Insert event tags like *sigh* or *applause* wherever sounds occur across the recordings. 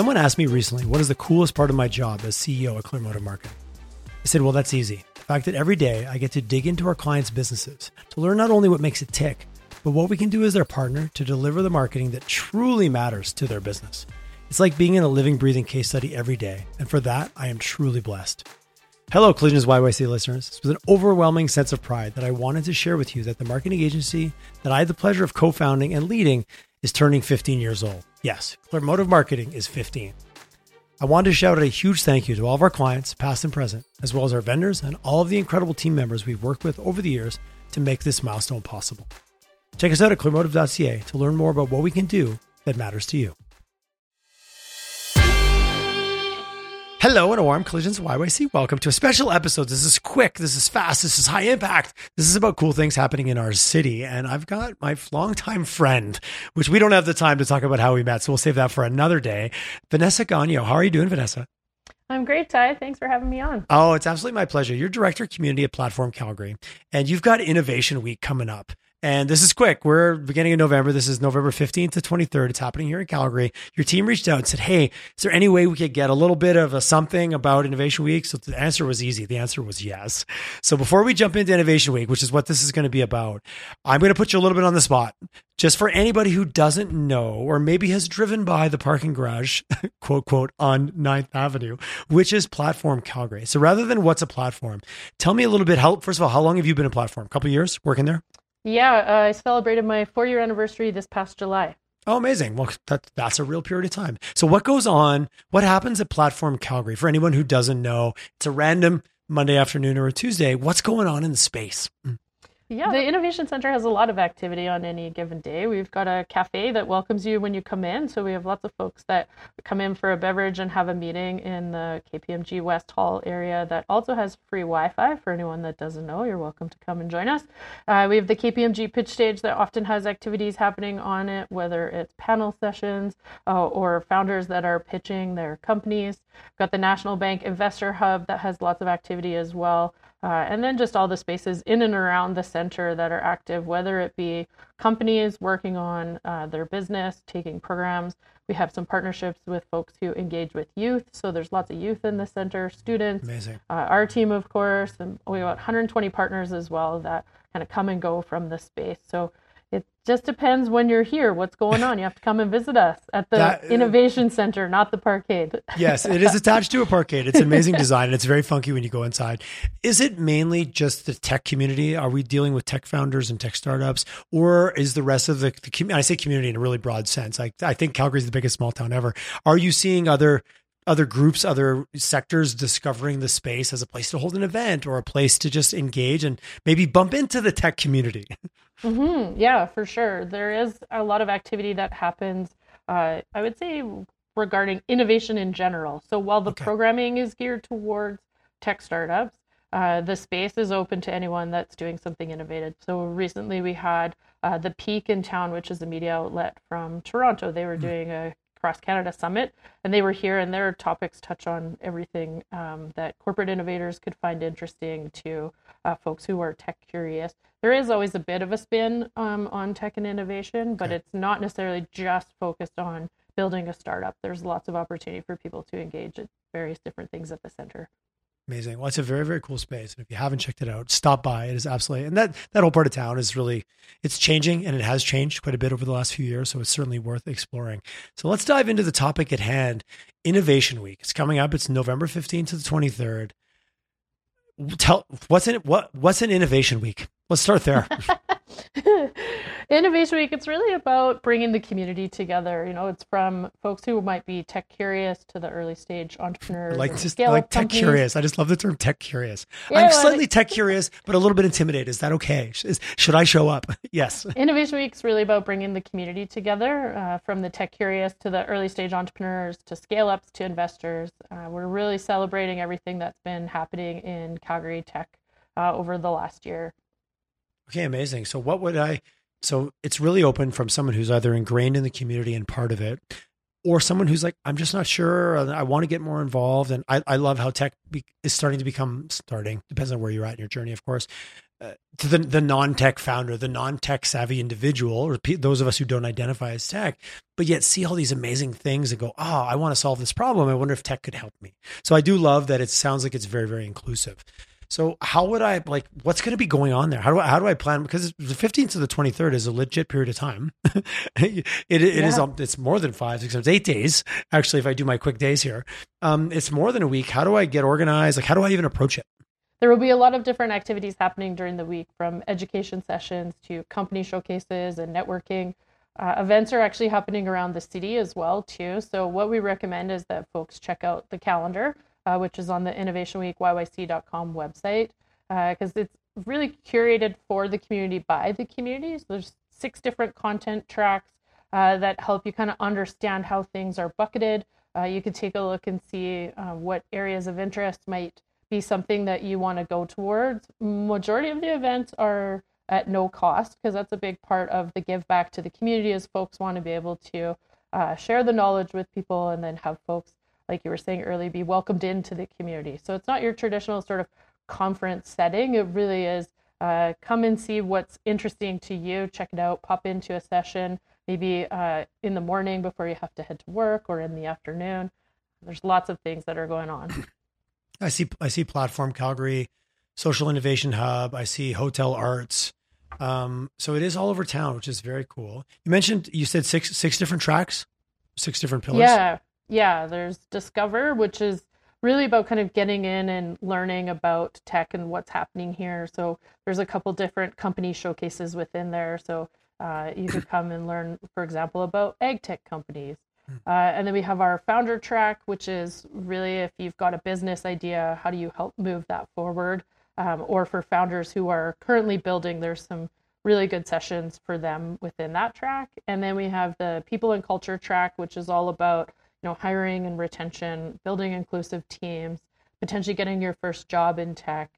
Someone asked me recently, what is the coolest part of my job as CEO at Clear Clearmotive Marketing? I said, well, that's easy. The fact that every day I get to dig into our clients' businesses to learn not only what makes it tick, but what we can do as their partner to deliver the marketing that truly matters to their business. It's like being in a living, breathing case study every day. And for that, I am truly blessed. Hello, Collisions YYC listeners. It's with an overwhelming sense of pride that I wanted to share with you that the marketing agency that I had the pleasure of co founding and leading is turning 15 years old. Yes, Clearmotive Marketing is 15. I wanted to shout out a huge thank you to all of our clients, past and present, as well as our vendors and all of the incredible team members we've worked with over the years to make this milestone possible. Check us out at clearmotive.ca to learn more about what we can do that matters to you. Hello and a warm collisions YYC. Welcome to a special episode. This is quick. This is fast. This is high impact. This is about cool things happening in our city. And I've got my longtime friend, which we don't have the time to talk about how we met. So we'll save that for another day. Vanessa Gagnon. How are you doing, Vanessa? I'm great, Ty. Thanks for having me on. Oh, it's absolutely my pleasure. You're director of community at Platform Calgary, and you've got Innovation Week coming up. And this is quick. We're beginning of November. This is November 15th to 23rd. It's happening here in Calgary. Your team reached out and said, Hey, is there any way we could get a little bit of a something about Innovation Week? So the answer was easy. The answer was yes. So before we jump into Innovation Week, which is what this is going to be about, I'm going to put you a little bit on the spot. Just for anybody who doesn't know, or maybe has driven by the parking garage, *laughs* quote, quote, on 9th Avenue, which is Platform Calgary. So rather than what's a platform, tell me a little bit how, first of all, how long have you been a platform? A couple years working there? Yeah, uh, I celebrated my four year anniversary this past July. Oh, amazing. Well, that, that's a real period of time. So, what goes on? What happens at Platform Calgary? For anyone who doesn't know, it's a random Monday afternoon or a Tuesday. What's going on in the space? Mm. Yeah. The Innovation Center has a lot of activity on any given day. We've got a cafe that welcomes you when you come in. So we have lots of folks that come in for a beverage and have a meeting in the KPMG West Hall area that also has free Wi Fi for anyone that doesn't know. You're welcome to come and join us. Uh, we have the KPMG pitch stage that often has activities happening on it, whether it's panel sessions uh, or founders that are pitching their companies. We've got the National Bank Investor Hub that has lots of activity as well. Uh, and then just all the spaces in and around the center that are active, whether it be companies working on uh, their business, taking programs. We have some partnerships with folks who engage with youth. So there's lots of youth in the center, students. Amazing. Uh, our team, of course, and we have 120 partners as well that kind of come and go from the space. So it just depends when you're here what's going on. You have to come and visit us at the that, uh, innovation center not the parkade. *laughs* Yes it is attached to a parkade. It's an amazing design and it's very funky when you go inside. Is it mainly just the tech community? Are we dealing with tech founders and tech startups or is the rest of the, the i say community in a really broad sense. I, I think calgary's the biggest small town ever. Are you seeing other other groups, other sectors discovering the space as a place to hold an event or a place to just engage and maybe bump into the tech community. *laughs* Mm-hmm. Yeah, for sure. There is a lot of activity that happens. Uh, I would say regarding innovation in general. So while the okay. programming is geared towards tech startups, uh, the space is open to anyone that's doing something innovative. So recently we had uh, the Peak in town, which is a media outlet from Toronto. They were mm. doing a Cross Canada Summit, and they were here, and their topics touch on everything um, that corporate innovators could find interesting to uh, folks who are tech curious. There is always a bit of a spin um, on tech and innovation, but okay. it's not necessarily just focused on building a startup. There's lots of opportunity for people to engage at various different things at the center. Amazing. Well, it's a very, very cool space. And if you haven't checked it out, stop by. It is absolutely, and that, that whole part of town is really, it's changing and it has changed quite a bit over the last few years. So it's certainly worth exploring. So let's dive into the topic at hand Innovation Week. It's coming up. It's November 15th to the 23rd. Tell what's in what, what's an innovation week? Let's start there. *laughs* *laughs* Innovation Week, it's really about bringing the community together. You know, it's from folks who might be tech curious to the early stage entrepreneurs. Like just like tech companies. curious. I just love the term tech curious. Yeah, I'm well, slightly tech curious, but a little bit intimidated. Is that okay? Should I show up? *laughs* yes. Innovation Week is really about bringing the community together, uh, from the tech curious to the early stage entrepreneurs to scale ups to investors. Uh, we're really celebrating everything that's been happening in Calgary tech uh, over the last year. Okay, amazing. So, what would I? So, it's really open from someone who's either ingrained in the community and part of it, or someone who's like, I'm just not sure. I want to get more involved. And I, I love how tech be, is starting to become starting, depends on where you're at in your journey, of course, uh, to the the non-tech founder, the non-tech savvy individual, or pe- those of us who don't identify as tech, but yet see all these amazing things and go, "Oh, I want to solve this problem. I wonder if tech could help me." So I do love that it sounds like it's very very inclusive. So how would I like? What's going to be going on there? How do I how do I plan? Because the fifteenth to the twenty third is a legit period of time. *laughs* it it yeah. is um, it's more than five, six, eight days. Actually, if I do my quick days here, um, it's more than a week. How do I get organized? Like, how do I even approach it? there will be a lot of different activities happening during the week from education sessions to company showcases and networking uh, events are actually happening around the city as well too so what we recommend is that folks check out the calendar uh, which is on the innovation week yyc.com website because uh, it's really curated for the community by the community so there's six different content tracks uh, that help you kind of understand how things are bucketed uh, you can take a look and see what areas of interest might be something that you want to go towards. Majority of the events are at no cost because that's a big part of the give back to the community is folks want to be able to uh, share the knowledge with people and then have folks like you were saying earlier be welcomed into the community so it's not your traditional sort of conference setting it really is uh, come and see what's interesting to you check it out pop into a session maybe uh, in the morning before you have to head to work or in the afternoon there's lots of things that are going on *clears throat* I see I see Platform Calgary, Social Innovation Hub. I see Hotel Arts. Um, so it is all over town, which is very cool. You mentioned you said six six different tracks, six different pillars. Yeah, yeah. There's Discover, which is really about kind of getting in and learning about tech and what's happening here. So there's a couple different company showcases within there. So uh, you could come and learn, for example, about ag tech companies. Uh, and then we have our founder track, which is really if you've got a business idea, how do you help move that forward? Um, or for founders who are currently building, there's some really good sessions for them within that track. And then we have the people and culture track, which is all about know hiring and retention, building inclusive teams, potentially getting your first job in tech.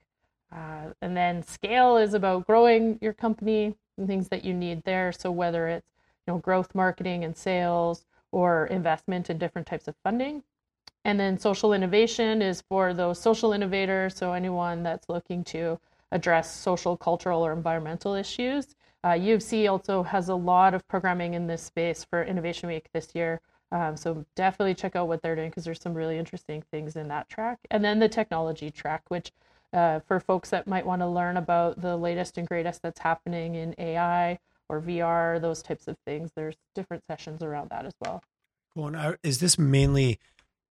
Uh, and then scale is about growing your company and things that you need there. So whether it's you know growth marketing and sales or investment in different types of funding. And then social innovation is for those social innovators, so anyone that's looking to address social, cultural, or environmental issues. Uh, U of C also has a lot of programming in this space for Innovation Week this year. Um, so definitely check out what they're doing because there's some really interesting things in that track. And then the technology track, which uh, for folks that might want to learn about the latest and greatest that's happening in AI or VR, those types of things. There's different sessions around that as well. And uh, is this mainly,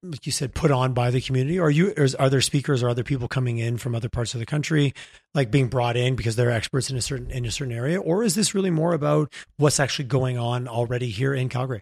like you said, put on by the community? Or are you, are there speakers or other people coming in from other parts of the country, like being brought in because they're experts in a certain in a certain area? Or is this really more about what's actually going on already here in Calgary?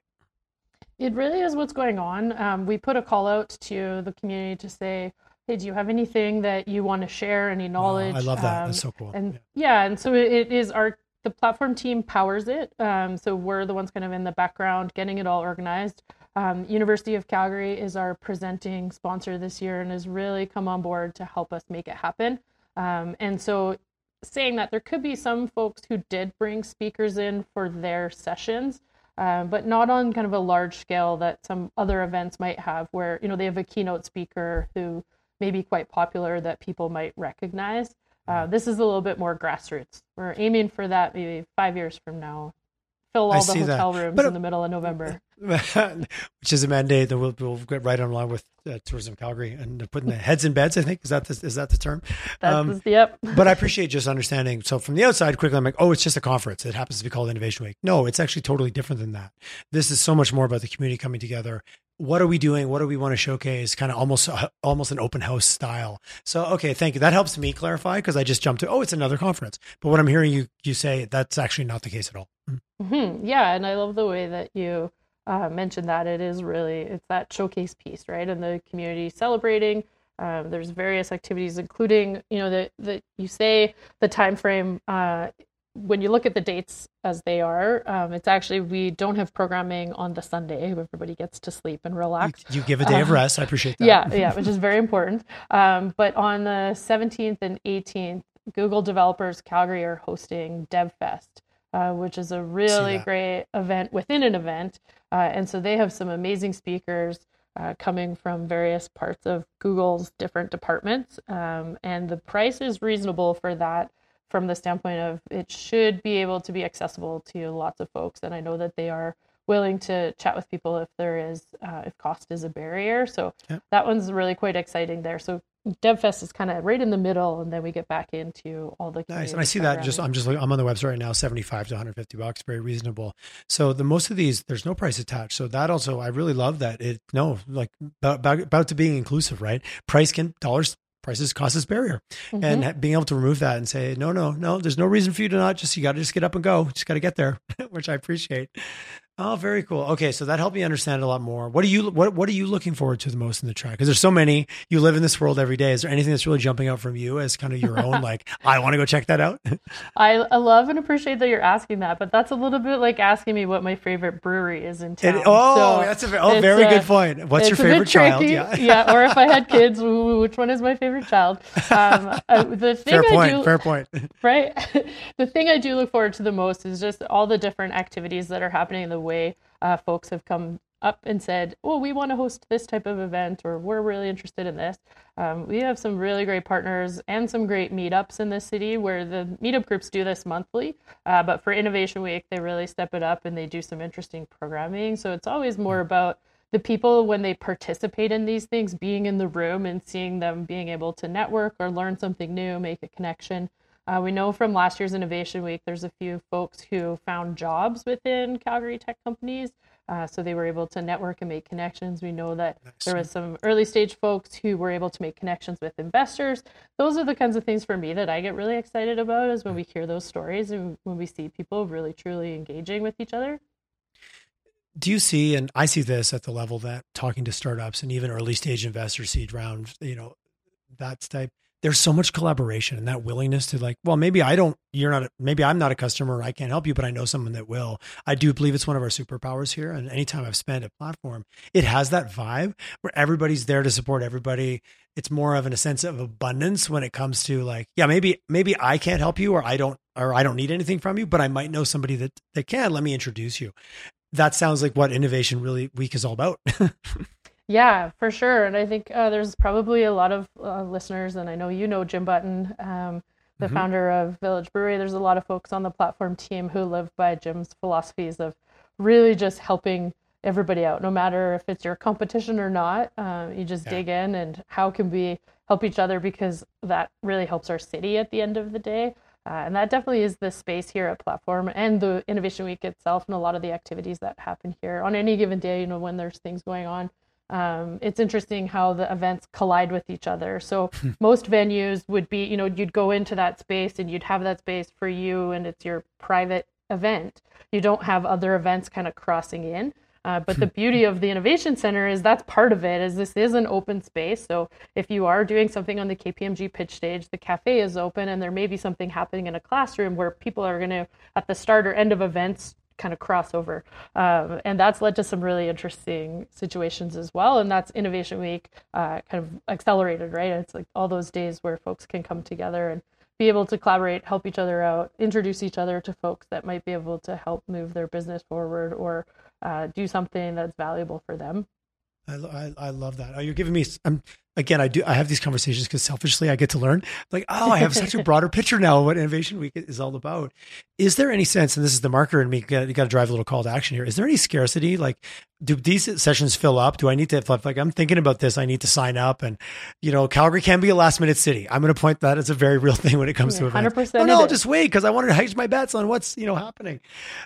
It really is what's going on. Um, we put a call out to the community to say, hey, do you have anything that you want to share, any knowledge? I love that. Um, That's so cool. And yeah. yeah, and so it is our the platform team powers it. Um, so we're the ones kind of in the background getting it all organized. Um, University of Calgary is our presenting sponsor this year and has really come on board to help us make it happen. Um, and so, saying that there could be some folks who did bring speakers in for their sessions, um, but not on kind of a large scale that some other events might have, where you know they have a keynote speaker who may be quite popular that people might recognize. Uh, this is a little bit more grassroots. We're aiming for that maybe five years from now. Fill all I the hotel that. rooms but, in the middle of November. Which is a mandate that we'll, we'll get right on line with uh, Tourism Calgary and putting the heads in beds. I think is that the, is that the term? That's um, yep. but I appreciate just understanding. So from the outside, quickly, I'm like, oh, it's just a conference. It happens to be called Innovation Week. No, it's actually totally different than that. This is so much more about the community coming together what are we doing? What do we want to showcase? Kind of almost uh, almost an open house style. So okay, thank you. That helps me clarify because I just jumped to oh, it's another conference. But what I'm hearing you you say that's actually not the case at all. Mm-hmm. mm-hmm. Yeah, and I love the way that you uh, mentioned that it is really it's that showcase piece, right? And the community celebrating. Um, there's various activities, including you know that that you say the time frame uh, when you look at the dates as they are, um, it's actually we don't have programming on the Sunday. Everybody gets to sleep and relax. You, you give a day of rest. I appreciate that. Yeah, yeah, which is very important. Um, but on the 17th and 18th, Google developers Calgary are hosting DevFest, uh, which is a really great event within an event. Uh, and so they have some amazing speakers. Uh, coming from various parts of Google's different departments. Um, and the price is reasonable for that from the standpoint of it should be able to be accessible to lots of folks. And I know that they are willing to chat with people if there is uh, if cost is a barrier. So yep. that one's really quite exciting there. So DevFest is kind of right in the middle, and then we get back into all the nice. And I see that just I'm just I'm on the website right now, 75 to 150 bucks, very reasonable. So the most of these, there's no price attached. So that also, I really love that. It no like about, about to being inclusive, right? Price can dollars prices cost us barrier mm-hmm. and being able to remove that and say no no no there's no reason for you to not just you got to just get up and go just got to get there *laughs* which i appreciate Oh, very cool. Okay, so that helped me understand it a lot more. What are you what What are you looking forward to the most in the track? Because there's so many. You live in this world every day. Is there anything that's really jumping out from you as kind of your own? *laughs* like, I want to go check that out. I, I love and appreciate that you're asking that, but that's a little bit like asking me what my favorite brewery is in town. It, oh, so that's a oh, very good point. What's your favorite child? Yeah. yeah, or if I had *laughs* kids, which one is my favorite child? Um, uh, the *laughs* thing fair point. I do, fair point. Right. the thing I do look forward to the most is just all the different activities that are happening in the way uh, folks have come up and said, "Oh, we want to host this type of event, or we're really interested in this." Um, we have some really great partners and some great meetups in the city where the meetup groups do this monthly. Uh, but for Innovation Week, they really step it up and they do some interesting programming. So it's always more about the people when they participate in these things being in the room and seeing them being able to network or learn something new, make a connection. Uh, we know from last year's Innovation Week, there's a few folks who found jobs within Calgary tech companies. Uh, so they were able to network and make connections. We know that nice. there was some early stage folks who were able to make connections with investors. Those are the kinds of things for me that I get really excited about is when we hear those stories and when we see people really truly engaging with each other. Do you see, and I see this at the level that talking to startups and even early stage investors, seed round, you know, that type there's so much collaboration and that willingness to like, well, maybe I don't, you're not, maybe I'm not a customer, I can't help you, but I know someone that will. I do believe it's one of our superpowers here. And anytime I've spent a platform, it has that vibe where everybody's there to support everybody. It's more of in a sense of abundance when it comes to like, yeah, maybe, maybe I can't help you or I don't, or I don't need anything from you, but I might know somebody that, that can. Let me introduce you. That sounds like what Innovation Really Week is all about. *laughs* Yeah, for sure. And I think uh, there's probably a lot of uh, listeners, and I know you know Jim Button, um, the mm-hmm. founder of Village Brewery. There's a lot of folks on the platform team who live by Jim's philosophies of really just helping everybody out, no matter if it's your competition or not. Uh, you just yeah. dig in and how can we help each other because that really helps our city at the end of the day. Uh, and that definitely is the space here at Platform and the Innovation Week itself and a lot of the activities that happen here on any given day, you know, when there's things going on um, it's interesting how the events collide with each other. So *laughs* most venues would be, you know, you'd go into that space and you'd have that space for you and it's your private event. You don't have other events kind of crossing in. Uh, but the beauty of the innovation center is that's part of it is this is an open space so if you are doing something on the kpmg pitch stage the cafe is open and there may be something happening in a classroom where people are going to at the start or end of events kind of crossover. Um, and that's led to some really interesting situations as well. And that's Innovation Week uh, kind of accelerated, right? It's like all those days where folks can come together and be able to collaborate, help each other out, introduce each other to folks that might be able to help move their business forward or uh, do something that's valuable for them. I, I, I, love that. Oh, you're giving me. I'm again. I do. I have these conversations because selfishly, I get to learn. Like, oh, I have such a broader picture now of what Innovation Week is all about. Is there any sense? And this is the marker in me. You got to drive a little call to action here. Is there any scarcity? Like, do these sessions fill up? Do I need to? Like, I'm thinking about this. I need to sign up. And you know, Calgary can be a last minute city. I'm going to point that as a very real thing when it comes yeah, to events. Hundred percent. Oh no, I'll just wait because I wanted to hedge my bets on what's you know happening.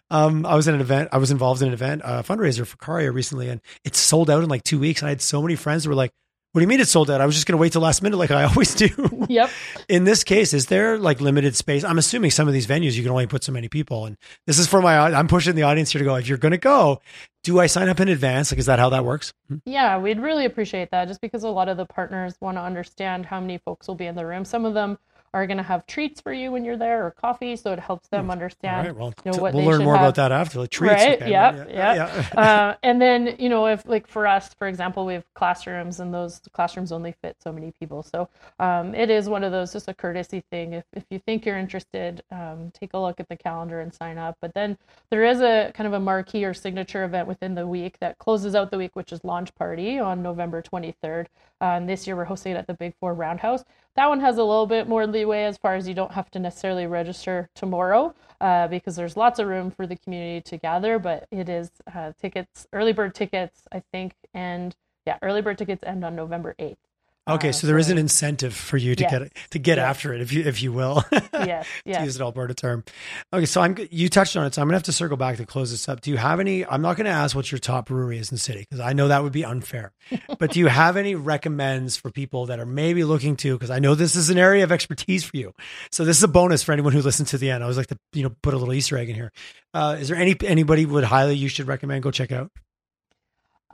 Um, I was in an event. I was involved in an event, a fundraiser for Carya recently, and it sold out in like two weeks. And I had so many friends who were like, what do you mean it's sold out? I was just going to wait till last minute like I always do. *laughs* Yep. In this case, is there like limited space? I'm assuming some of these venues you can only put so many people. And this is for my, I'm pushing the audience here to go, if you're going to go, do I sign up in advance? Like, is that how that works? Hmm. Yeah, we'd really appreciate that just because a lot of the partners want to understand how many folks will be in the room. Some of them are going to have treats for you when you're there or coffee, so it helps them hmm. understand. Right, well, you know, what we'll learn more have. about that after. Like treats, right? Okay, yep, yeah, yeah. yeah. *laughs* uh, and then you know, if like for us, for example, we have classrooms, and those classrooms only fit so many people. So um, it is one of those just a courtesy thing. If if you think you're interested, um, take a look at the calendar and sign up. But then there is a kind of a marquee or signature event within the week that closes out the week, which is launch party on November 23rd. Uh, and this year we're hosting it at the Big Four Roundhouse. That one has a little bit more leeway as far as you don't have to necessarily register tomorrow uh, because there's lots of room for the community to gather. But it is uh, tickets, early bird tickets, I think, and yeah, early bird tickets end on November 8th. Okay, uh, so there so, is an incentive for you to yes, get to get yes. after it, if you if you will. *laughs* yes, yes. use an Alberta term. Okay, so I'm you touched on it, so I'm gonna have to circle back to close this up. Do you have any? I'm not gonna ask what your top brewery is in the city because I know that would be unfair. *laughs* but do you have any recommends for people that are maybe looking to? Because I know this is an area of expertise for you. So this is a bonus for anyone who listens to the end. I always like to you know put a little Easter egg in here. Uh, is there any anybody would highly you should recommend go check out?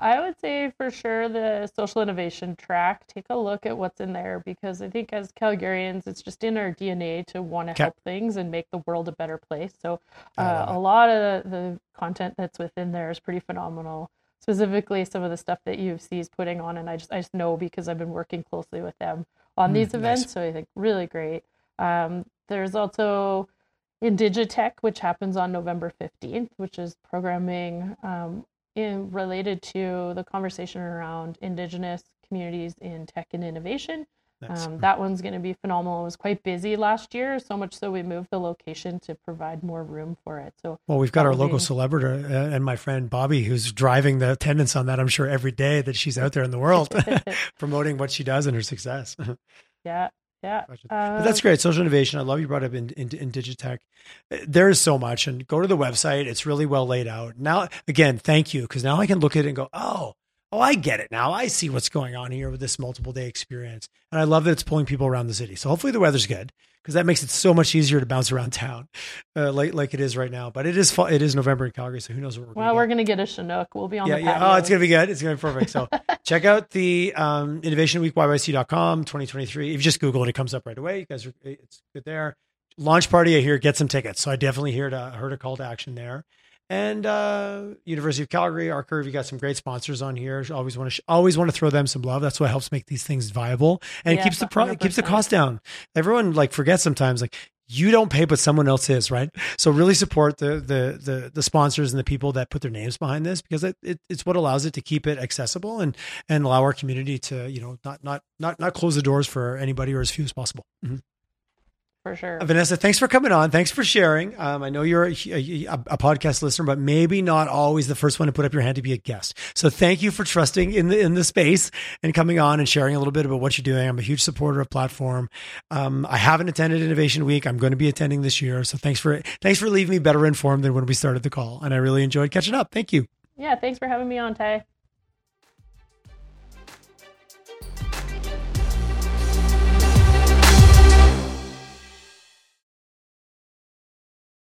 I would say for sure the social innovation track. Take a look at what's in there because I think as Calgarians, it's just in our DNA to want to okay. help things and make the world a better place. So uh, a lot of the content that's within there is pretty phenomenal. Specifically, some of the stuff that U of C is putting on, and I just I just know because I've been working closely with them on mm, these events. Nice. So I think really great. Um, there's also Indigitech, which happens on November 15th, which is programming um, in related to the conversation around Indigenous communities in tech and innovation. Nice. Um, that one's going to be phenomenal. It was quite busy last year, so much so we moved the location to provide more room for it. So, well, we've got our local celebrity uh, and my friend Bobby, who's driving the attendance on that. I'm sure every day that she's out there in the world *laughs* *laughs* promoting what she does and her success. *laughs* yeah, yeah. but that's um, great. Social innovation. I love you brought up in, in, Indigitech. There is so much and go to the website. It's really well laid out. Now, again, thank you. Cause now I can look at it and go, Oh, oh, I get it now. I see what's going on here with this multiple day experience. And I love that it's pulling people around the city. So hopefully the weather's good because that makes it so much easier to bounce around town, uh, like like it is right now. But it is fall, it is November in Calgary, so who knows what we're. Well, gonna we're going to get a Chinook. We'll be on yeah. Yeah. Oh, it's going to be good. It's going to be perfect. So *laughs* check out the um, Innovation Week YYC.com 2023. If you just Google it, it comes up right away. You guys are it's good there. Launch party, I hear get some tickets. So I definitely heard a heard a call to action there and uh, University of Calgary, our curve. You got some great sponsors on here. Always want to sh- always want to throw them some love. That's what helps make these things viable and yeah, it keeps the pro- keeps the cost down. Everyone like forgets sometimes like you don't pay, but someone else is, right? So really support the the the, the sponsors and the people that put their names behind this because it, it, it's what allows it to keep it accessible and and allow our community to you know not not not not close the doors for anybody or as few as possible. Mm-hmm for sure. Vanessa, thanks for coming on. Thanks for sharing. Um, I know you're a, a, a, podcast listener, but maybe not always the first one to put up your hand to be a guest. So thank you for trusting in the in the space and coming on and sharing a little bit about what you're doing. I'm a huge supporter of platform. Um, I haven't attended Innovation Week. I'm going to be attending this year. So thanks for thanks for leaving me better informed than when we started the call. And I really enjoyed catching up. Thank you. Yeah, thanks for having me on, Ty.